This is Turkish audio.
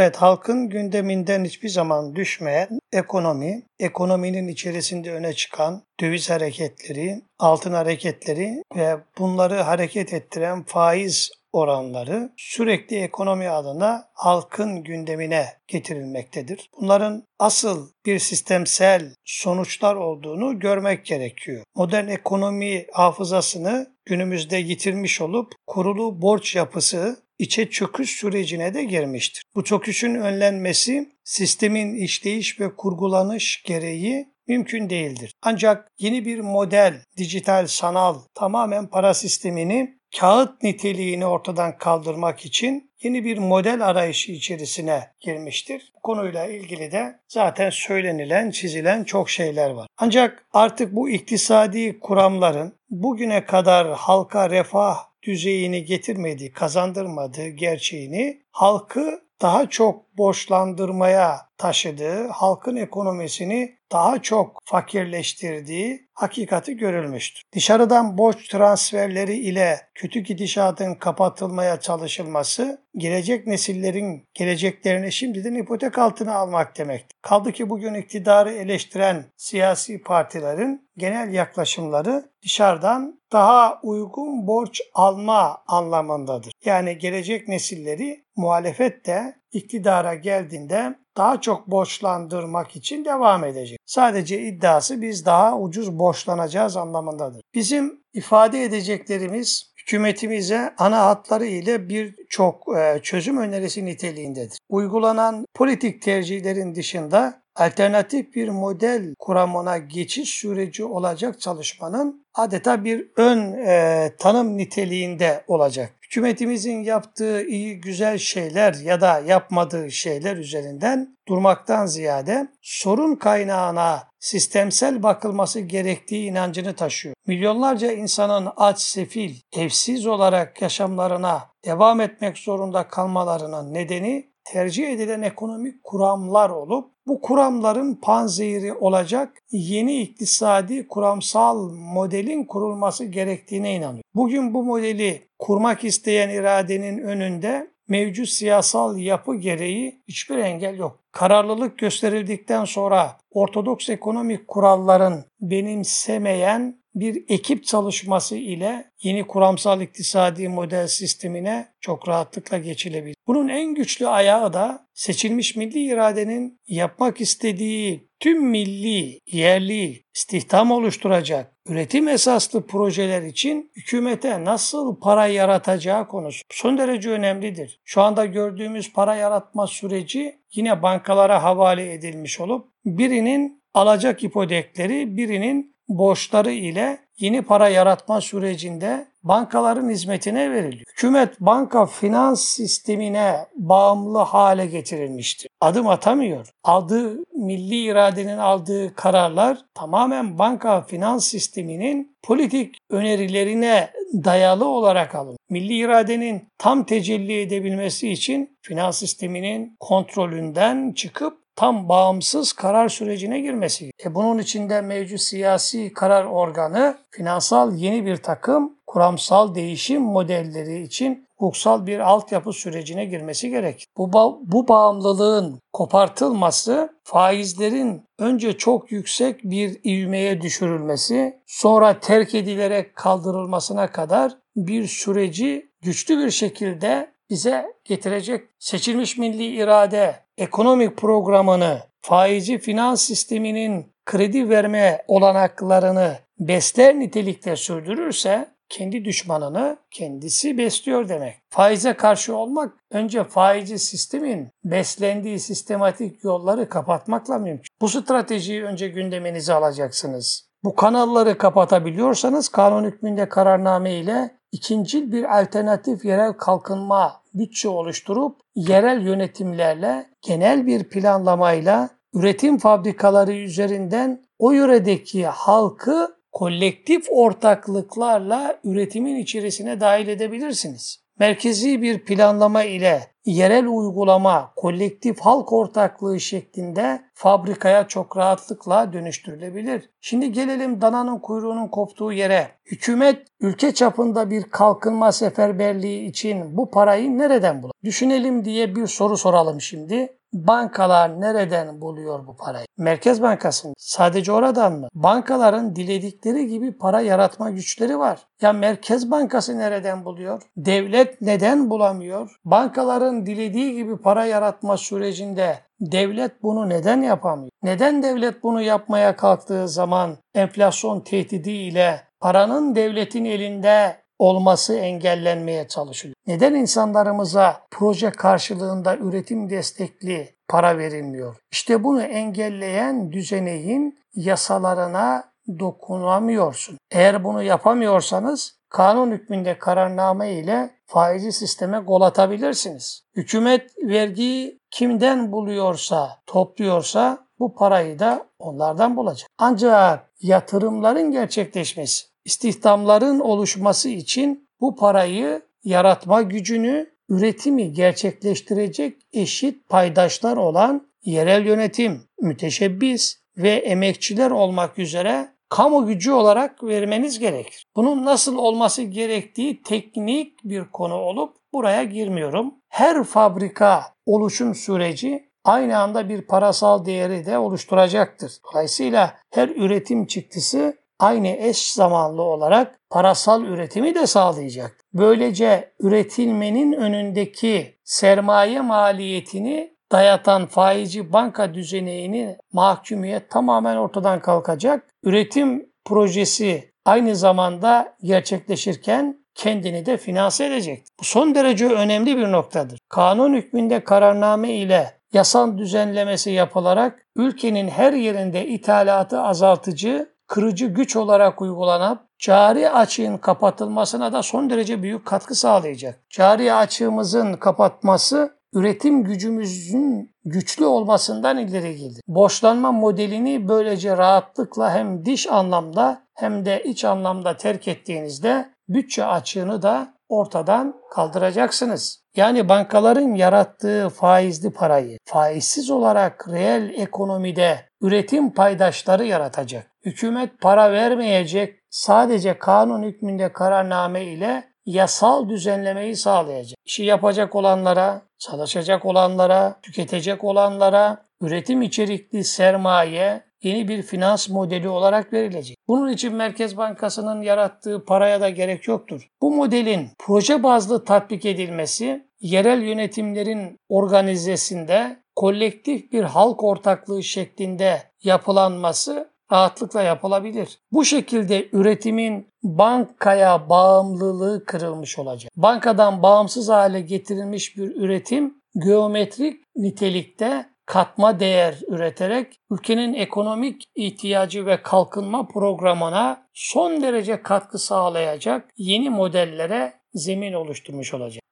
Evet halkın gündeminden hiçbir zaman düşmeyen ekonomi, ekonominin içerisinde öne çıkan döviz hareketleri, altın hareketleri ve bunları hareket ettiren faiz oranları sürekli ekonomi adına halkın gündemine getirilmektedir. Bunların asıl bir sistemsel sonuçlar olduğunu görmek gerekiyor. Modern ekonomi hafızasını günümüzde yitirmiş olup kurulu borç yapısı içe çöküş sürecine de girmiştir. Bu çöküşün önlenmesi sistemin işleyiş ve kurgulanış gereği mümkün değildir. Ancak yeni bir model, dijital, sanal, tamamen para sistemini kağıt niteliğini ortadan kaldırmak için yeni bir model arayışı içerisine girmiştir. Bu konuyla ilgili de zaten söylenilen, çizilen çok şeyler var. Ancak artık bu iktisadi kuramların bugüne kadar halka refah düzeyini getirmediği, kazandırmadığı gerçeğini halkı daha çok borçlandırmaya taşıdığı, halkın ekonomisini daha çok fakirleştirdiği hakikati görülmüştür. Dışarıdan borç transferleri ile kötü gidişatın kapatılmaya çalışılması, gelecek nesillerin geleceklerini şimdiden ipotek altına almak demektir. Kaldı ki bugün iktidarı eleştiren siyasi partilerin genel yaklaşımları dışarıdan daha uygun borç alma anlamındadır. Yani gelecek nesilleri muhalefet de iktidara geldiğinde daha çok borçlandırmak için devam edecek. Sadece iddiası biz daha ucuz borçlanacağız anlamındadır. Bizim ifade edeceklerimiz hükümetimize ana hatları ile birçok e, çözüm önerisi niteliğindedir. Uygulanan politik tercihlerin dışında alternatif bir model kuramına geçiş süreci olacak çalışmanın adeta bir ön e, tanım niteliğinde olacak. Hükümetimizin yaptığı iyi güzel şeyler ya da yapmadığı şeyler üzerinden durmaktan ziyade sorun kaynağına sistemsel bakılması gerektiği inancını taşıyor. Milyonlarca insanın aç, sefil, evsiz olarak yaşamlarına devam etmek zorunda kalmalarının nedeni tercih edilen ekonomik kuramlar olup bu kuramların panzehiri olacak yeni iktisadi kuramsal modelin kurulması gerektiğine inanıyor. Bugün bu modeli kurmak isteyen iradenin önünde mevcut siyasal yapı gereği hiçbir engel yok. Kararlılık gösterildikten sonra ortodoks ekonomik kuralların benimsemeyen bir ekip çalışması ile yeni kuramsal iktisadi model sistemine çok rahatlıkla geçilebilir. Bunun en güçlü ayağı da seçilmiş milli iradenin yapmak istediği tüm milli, yerli istihdam oluşturacak üretim esaslı projeler için hükümete nasıl para yaratacağı konusu son derece önemlidir. Şu anda gördüğümüz para yaratma süreci yine bankalara havale edilmiş olup birinin alacak ipotekleri, birinin borçları ile yeni para yaratma sürecinde bankaların hizmetine veriliyor. Hükümet banka finans sistemine bağımlı hale getirilmiştir. Adım atamıyor. Aldığı milli iradenin aldığı kararlar tamamen banka finans sisteminin politik önerilerine dayalı olarak alın. Milli iradenin tam tecelli edebilmesi için finans sisteminin kontrolünden çıkıp tam bağımsız karar sürecine girmesi. E bunun içinde mevcut siyasi karar organı finansal yeni bir takım kuramsal değişim modelleri için hukuksal bir altyapı sürecine girmesi gerek. Bu, ba- bu bağımlılığın kopartılması faizlerin önce çok yüksek bir ivmeye düşürülmesi, sonra terk edilerek kaldırılmasına kadar bir süreci güçlü bir şekilde bize getirecek seçilmiş milli irade ekonomik programını faizi finans sisteminin kredi verme olanaklarını besler nitelikte sürdürürse kendi düşmanını kendisi besliyor demek. Faize karşı olmak önce faizi sistemin beslendiği sistematik yolları kapatmakla mümkün. Bu stratejiyi önce gündeminize alacaksınız. Bu kanalları kapatabiliyorsanız kanun hükmünde kararname ile ikincil bir alternatif yerel kalkınma bütçe oluşturup yerel yönetimlerle genel bir planlamayla üretim fabrikaları üzerinden o yöredeki halkı kolektif ortaklıklarla üretimin içerisine dahil edebilirsiniz. Merkezi bir planlama ile yerel uygulama, kolektif halk ortaklığı şeklinde fabrikaya çok rahatlıkla dönüştürülebilir. Şimdi gelelim dananın kuyruğunun koptuğu yere. Hükümet ülke çapında bir kalkınma seferberliği için bu parayı nereden bulur? Düşünelim diye bir soru soralım şimdi. Bankalar nereden buluyor bu parayı? Merkez Bankası mı? Sadece oradan mı? Bankaların diledikleri gibi para yaratma güçleri var. Ya Merkez Bankası nereden buluyor? Devlet neden bulamıyor? Bankaların dilediği gibi para yaratma sürecinde devlet bunu neden yapamıyor? Neden devlet bunu yapmaya kalktığı zaman enflasyon tehdidi ile paranın devletin elinde olması engellenmeye çalışılıyor. Neden insanlarımıza proje karşılığında üretim destekli para verilmiyor? İşte bunu engelleyen düzeneğin yasalarına dokunamıyorsun. Eğer bunu yapamıyorsanız kanun hükmünde kararname ile faizi sisteme gol atabilirsiniz. Hükümet vergiyi kimden buluyorsa, topluyorsa bu parayı da onlardan bulacak. Ancak yatırımların gerçekleşmesi, istihdamların oluşması için bu parayı yaratma gücünü, üretimi gerçekleştirecek eşit paydaşlar olan yerel yönetim, müteşebbis ve emekçiler olmak üzere kamu gücü olarak vermeniz gerekir. Bunun nasıl olması gerektiği teknik bir konu olup buraya girmiyorum. Her fabrika oluşum süreci aynı anda bir parasal değeri de oluşturacaktır. Dolayısıyla her üretim çıktısı aynı eş zamanlı olarak parasal üretimi de sağlayacak. Böylece üretilmenin önündeki sermaye maliyetini dayatan faizci banka düzeneğini mahkumiyet tamamen ortadan kalkacak. Üretim projesi aynı zamanda gerçekleşirken kendini de finanse edecek. Bu son derece önemli bir noktadır. Kanun hükmünde kararname ile yasal düzenlemesi yapılarak ülkenin her yerinde ithalatı azaltıcı, kırıcı güç olarak uygulanıp cari açığın kapatılmasına da son derece büyük katkı sağlayacak. Cari açığımızın kapatması üretim gücümüzün güçlü olmasından ileri gelir. Borçlanma modelini böylece rahatlıkla hem diş anlamda hem de iç anlamda terk ettiğinizde bütçe açığını da ortadan kaldıracaksınız. Yani bankaların yarattığı faizli parayı faizsiz olarak reel ekonomide üretim paydaşları yaratacak. Hükümet para vermeyecek, sadece kanun hükmünde kararname ile yasal düzenlemeyi sağlayacak. İşi yapacak olanlara, çalışacak olanlara, tüketecek olanlara üretim içerikli sermaye yeni bir finans modeli olarak verilecek. Bunun için Merkez Bankası'nın yarattığı paraya da gerek yoktur. Bu modelin proje bazlı tatbik edilmesi yerel yönetimlerin organizesinde kolektif bir halk ortaklığı şeklinde yapılanması rahatlıkla yapılabilir. Bu şekilde üretimin bankaya bağımlılığı kırılmış olacak. Bankadan bağımsız hale getirilmiş bir üretim geometrik nitelikte katma değer üreterek ülkenin ekonomik ihtiyacı ve kalkınma programına son derece katkı sağlayacak yeni modellere zemin oluşturmuş olacak.